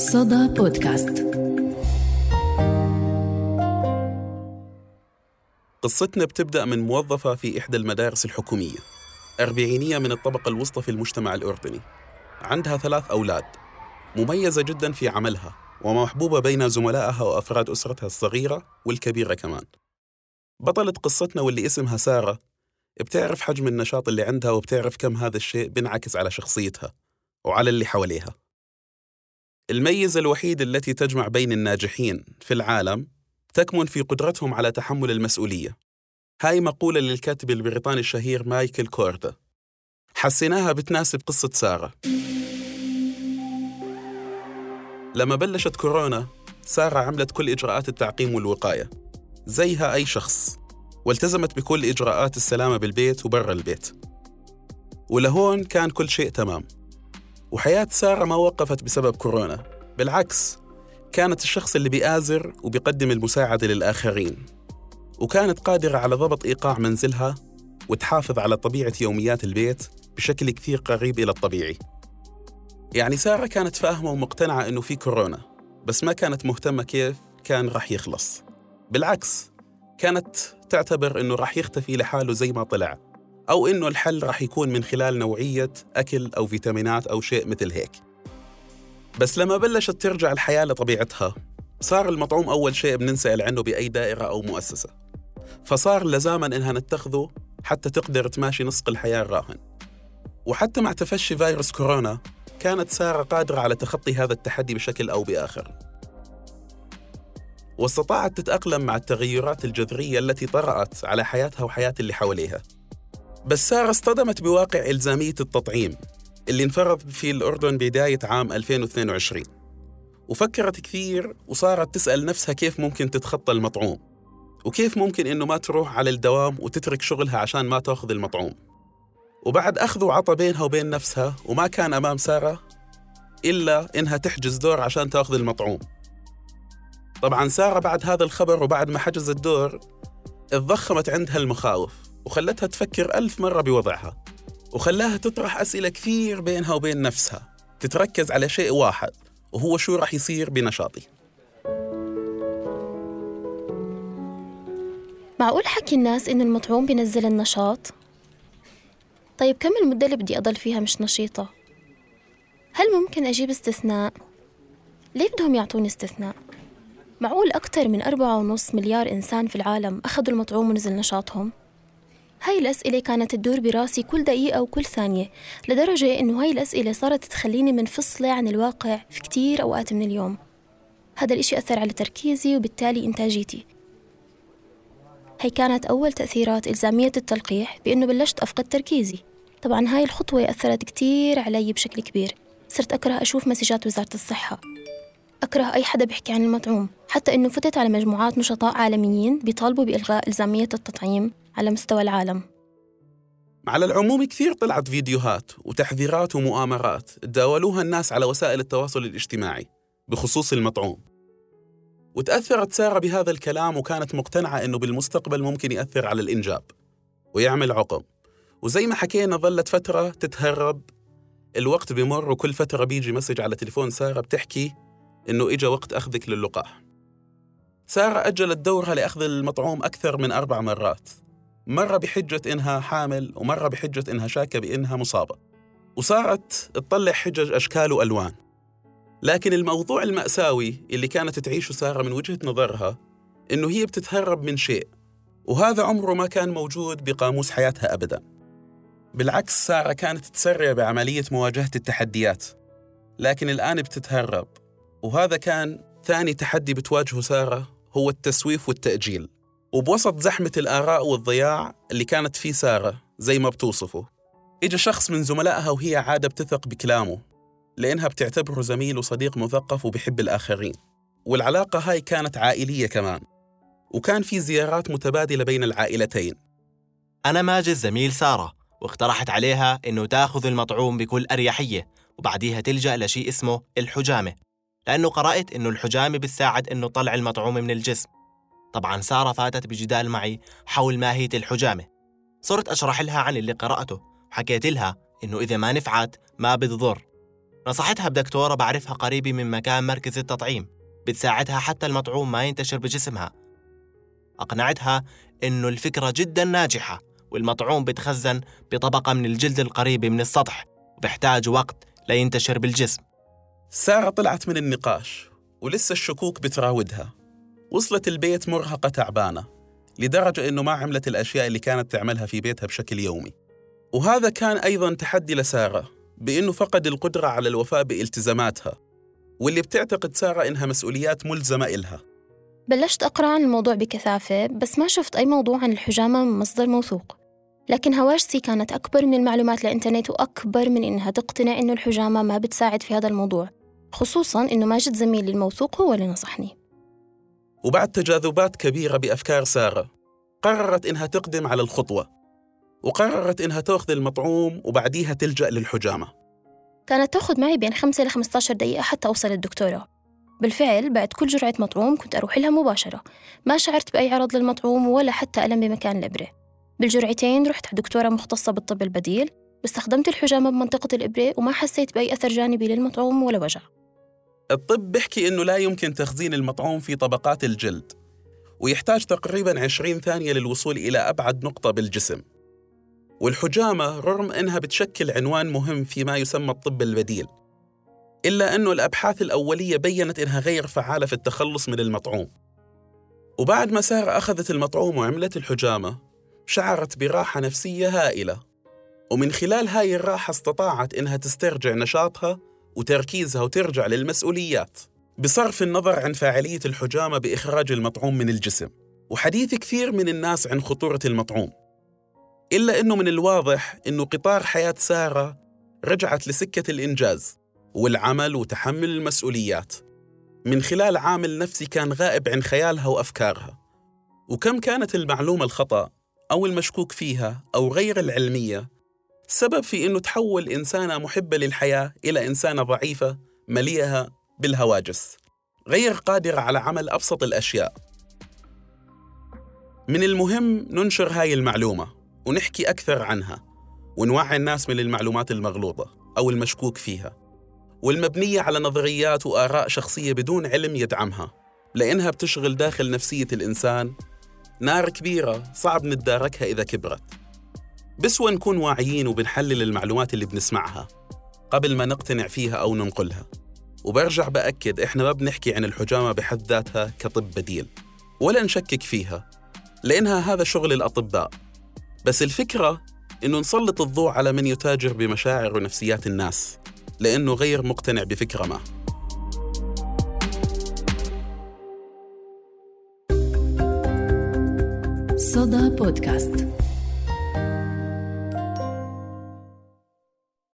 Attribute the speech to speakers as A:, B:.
A: صدى بودكاست.
B: قصتنا بتبدأ من موظفة في إحدى المدارس الحكومية. أربعينية من الطبقة الوسطى في المجتمع الأردني. عندها ثلاث أولاد. مميزة جدا في عملها ومحبوبة بين زملائها وأفراد أسرتها الصغيرة والكبيرة كمان. بطلة قصتنا واللي اسمها سارة. بتعرف حجم النشاط اللي عندها وبتعرف كم هذا الشيء بينعكس على شخصيتها وعلى اللي حواليها. الميزة الوحيدة التي تجمع بين الناجحين في العالم تكمن في قدرتهم على تحمل المسؤولية. هاي مقولة للكاتب البريطاني الشهير مايكل كوردا. حسيناها بتناسب قصة سارة. لما بلشت كورونا سارة عملت كل إجراءات التعقيم والوقاية زيها أي شخص والتزمت بكل إجراءات السلامة بالبيت وبرا البيت. ولهون كان كل شيء تمام. وحياة سارة ما وقفت بسبب كورونا. بالعكس كانت الشخص اللي بيآزر وبيقدم المساعدة للآخرين. وكانت قادرة على ضبط إيقاع منزلها وتحافظ على طبيعة يوميات البيت بشكل كثير قريب إلى الطبيعي. يعني سارة كانت فاهمة ومقتنعة إنه في كورونا بس ما كانت مهتمة كيف كان رح يخلص. بالعكس كانت تعتبر إنه رح يختفي لحاله زي ما طلع. أو إنه الحل رح يكون من خلال نوعية أكل أو فيتامينات أو شيء مثل هيك. بس لما بلشت ترجع الحياة لطبيعتها صار المطعوم أول شيء بننسأل عنه بأي دائرة أو مؤسسة. فصار لزاما إنها نتخذه حتى تقدر تماشي نسق الحياة الراهن. وحتى مع تفشي فيروس كورونا كانت سارة قادرة على تخطي هذا التحدي بشكل أو بآخر. واستطاعت تتأقلم مع التغيرات الجذرية التي طرأت على حياتها وحياة اللي حواليها. بس سارة اصطدمت بواقع إلزامية التطعيم اللي انفرض في الأردن بداية عام 2022 وفكرت كثير وصارت تسأل نفسها كيف ممكن تتخطى المطعوم وكيف ممكن إنه ما تروح على الدوام وتترك شغلها عشان ما تأخذ المطعوم. وبعد أخذ وعطى بينها وبين نفسها وما كان أمام سارة إلا إنها تحجز دور عشان تأخذ المطعوم. طبعا سارة بعد هذا الخبر وبعد ما حجزت دور اتضخمت عندها المخاوف. وخلتها تفكر ألف مرة بوضعها وخلاها تطرح أسئلة كثير بينها وبين نفسها تتركز على شيء واحد وهو شو رح يصير بنشاطي
C: معقول حكي الناس إنه المطعوم بينزل النشاط؟ طيب كم المدة اللي بدي أضل فيها مش نشيطة؟ هل ممكن أجيب استثناء؟ ليه بدهم يعطوني استثناء؟ معقول أكثر من أربعة ونص مليار إنسان في العالم أخذوا المطعوم ونزل نشاطهم؟ هاي الأسئلة كانت تدور براسي كل دقيقة وكل ثانية لدرجة إنه هاي الأسئلة صارت تخليني منفصلة عن الواقع في كتير أوقات من اليوم. هذا الإشي أثر على تركيزي وبالتالي إنتاجيتي. هي كانت أول تأثيرات إلزامية التلقيح بإنه بلشت أفقد تركيزي. طبعا هاي الخطوة أثرت كتير علي بشكل كبير. صرت أكره أشوف مسجات وزارة الصحة. أكره أي حدا بيحكي عن المطعوم. حتى إنه فتت على مجموعات نشطاء عالميين بيطالبوا بإلغاء إلزامية التطعيم. على مستوى العالم.
B: على العموم كثير طلعت فيديوهات وتحذيرات ومؤامرات تداولوها الناس على وسائل التواصل الاجتماعي بخصوص المطعوم. وتأثرت سارة بهذا الكلام وكانت مقتنعة أنه بالمستقبل ممكن يأثر على الإنجاب ويعمل عقم. وزي ما حكينا ظلت فترة تتهرب. الوقت بمر وكل فترة بيجي مسج على تليفون سارة بتحكي إنه إجا وقت أخذك للقاح. سارة أجلت دورها لأخذ المطعوم أكثر من أربع مرات. مرة بحجة إنها حامل ومرة بحجة إنها شاكة بإنها مصابة. وصارت تطلع حجج أشكال وألوان. لكن الموضوع المأساوي اللي كانت تعيشه سارة من وجهة نظرها إنه هي بتتهرب من شيء. وهذا عمره ما كان موجود بقاموس حياتها أبدا. بالعكس سارة كانت تسرع بعملية مواجهة التحديات. لكن الآن بتتهرب. وهذا كان ثاني تحدي بتواجهه سارة هو التسويف والتأجيل. وبوسط زحمة الآراء والضياع اللي كانت فيه سارة زي ما بتوصفه. إجا شخص من زملائها وهي عادة بتثق بكلامه لأنها بتعتبره زميل وصديق مثقف وبحب الآخرين. والعلاقة هاي كانت عائلية كمان. وكان في زيارات متبادلة بين العائلتين.
D: أنا ماجد زميل سارة واقترحت عليها إنه تأخذ المطعوم بكل أريحية وبعديها تلجأ لشيء اسمه الحجامة لأنه قرأت إنه الحجامة بتساعد إنه طلع المطعوم من الجسم. طبعا سارة فاتت بجدال معي حول ماهية الحجامة صرت أشرح لها عن اللي قرأته. وحكيت لها إنه إذا ما نفعت ما بتضر. نصحتها بدكتورة بعرفها قريبة من مكان مركز التطعيم. بتساعدها حتى المطعوم ما ينتشر بجسمها. أقنعتها إنه الفكرة جدا ناجحة والمطعوم بتخزن بطبقة من الجلد القريبة من السطح. وبيحتاج وقت لينتشر بالجسم.
B: سارة طلعت من النقاش ولسه الشكوك بتراودها. وصلت البيت مرهقة تعبانة لدرجة إنه ما عملت الأشياء اللي كانت تعملها في بيتها بشكل يومي. وهذا كان أيضا تحدي لسارة بإنه فقد القدرة على الوفاء بإلتزاماتها واللي بتعتقد سارة إنها مسؤوليات ملزمة إلها.
C: بلشت أقرأ عن الموضوع بكثافة بس ما شفت أي موضوع عن الحجامة من مصدر موثوق. لكن هواجسي كانت أكبر من المعلومات الإنترنت وأكبر من إنها تقتنع إنه الحجامة ما بتساعد في هذا الموضوع خصوصاً إنه ماجد زميلي الموثوق هو اللي نصحني.
B: وبعد تجاذبات كبيرة بأفكار سارة قررت إنها تقدم على الخطوة وقررت إنها تأخذ المطعوم وبعديها تلجأ للحجامة.
C: كانت تأخذ معي بين 5 ل 15 دقيقة حتى أوصل الدكتورة بالفعل بعد كل جرعة مطعوم كنت أروح لها مباشرة. ما شعرت بأي عرض للمطعوم ولا حتى ألم بمكان الإبرة. بالجرعتين رحت على دكتورة مختصة بالطب البديل واستخدمت الحجامة بمنطقة الإبرة وما حسيت بأي أثر جانبي للمطعوم ولا وجع.
B: الطب بيحكي إنه لا يمكن تخزين المطعوم في طبقات الجلد ويحتاج تقريبا 20 ثانية للوصول إلى أبعد نقطة بالجسم. والحجامة رغم أنها بتشكل عنوان مهم فيما يسمى الطب البديل إلا أنه الأبحاث الأولية بيّنت أنها غير فعالة في التخلص من المطعوم. وبعد ما سارة أخذت المطعوم وعملت الحجامة شعرت براحة نفسية هائلة. ومن خلال هاي الراحة استطاعت إنها تسترجع نشاطها وتركيزها وترجع للمسؤوليات. بصرف النظر عن فاعلية الحجامة بإخراج المطعوم من الجسم وحديث كثير من الناس عن خطورة المطعوم. إلا أنه من الواضح أنه قطار حياة سارة رجعت لسكة الإنجاز والعمل وتحمل المسؤوليات. من خلال عامل نفسي كان غائب عن خيالها وأفكارها. وكم كانت المعلومة الخطأ أو المشكوك فيها أو غير العلمية سبب في أنه تحول إنسانة محبة للحياة إلى إنسانة ضعيفة مليئة بالهواجس. غير قادرة على عمل أبسط الأشياء. من المهم ننشر هاي المعلومة ونحكي أكثر عنها ونوعي الناس من المعلومات المغلوطة أو المشكوك فيها والمبنية على نظريات وآراء شخصية بدون علم يدعمها لأنها بتشغل داخل نفسية الإنسان نار كبيرة صعب نتداركها إذا كبرت. بسوى نكون واعيين وبنحلل المعلومات اللي بنسمعها قبل ما نقتنع فيها أو ننقلها. وبرجع بأكد إحنا ما بنحكي عن الحجامة بحد ذاتها كطب بديل ولا نشكك فيها لأنها هذا شغل الأطباء. بس الفكرة إنه نسلط الضوء على من يتاجر بمشاعر ونفسيات الناس لأنه غير مقتنع بفكرة ما.
A: صدى بودكاست.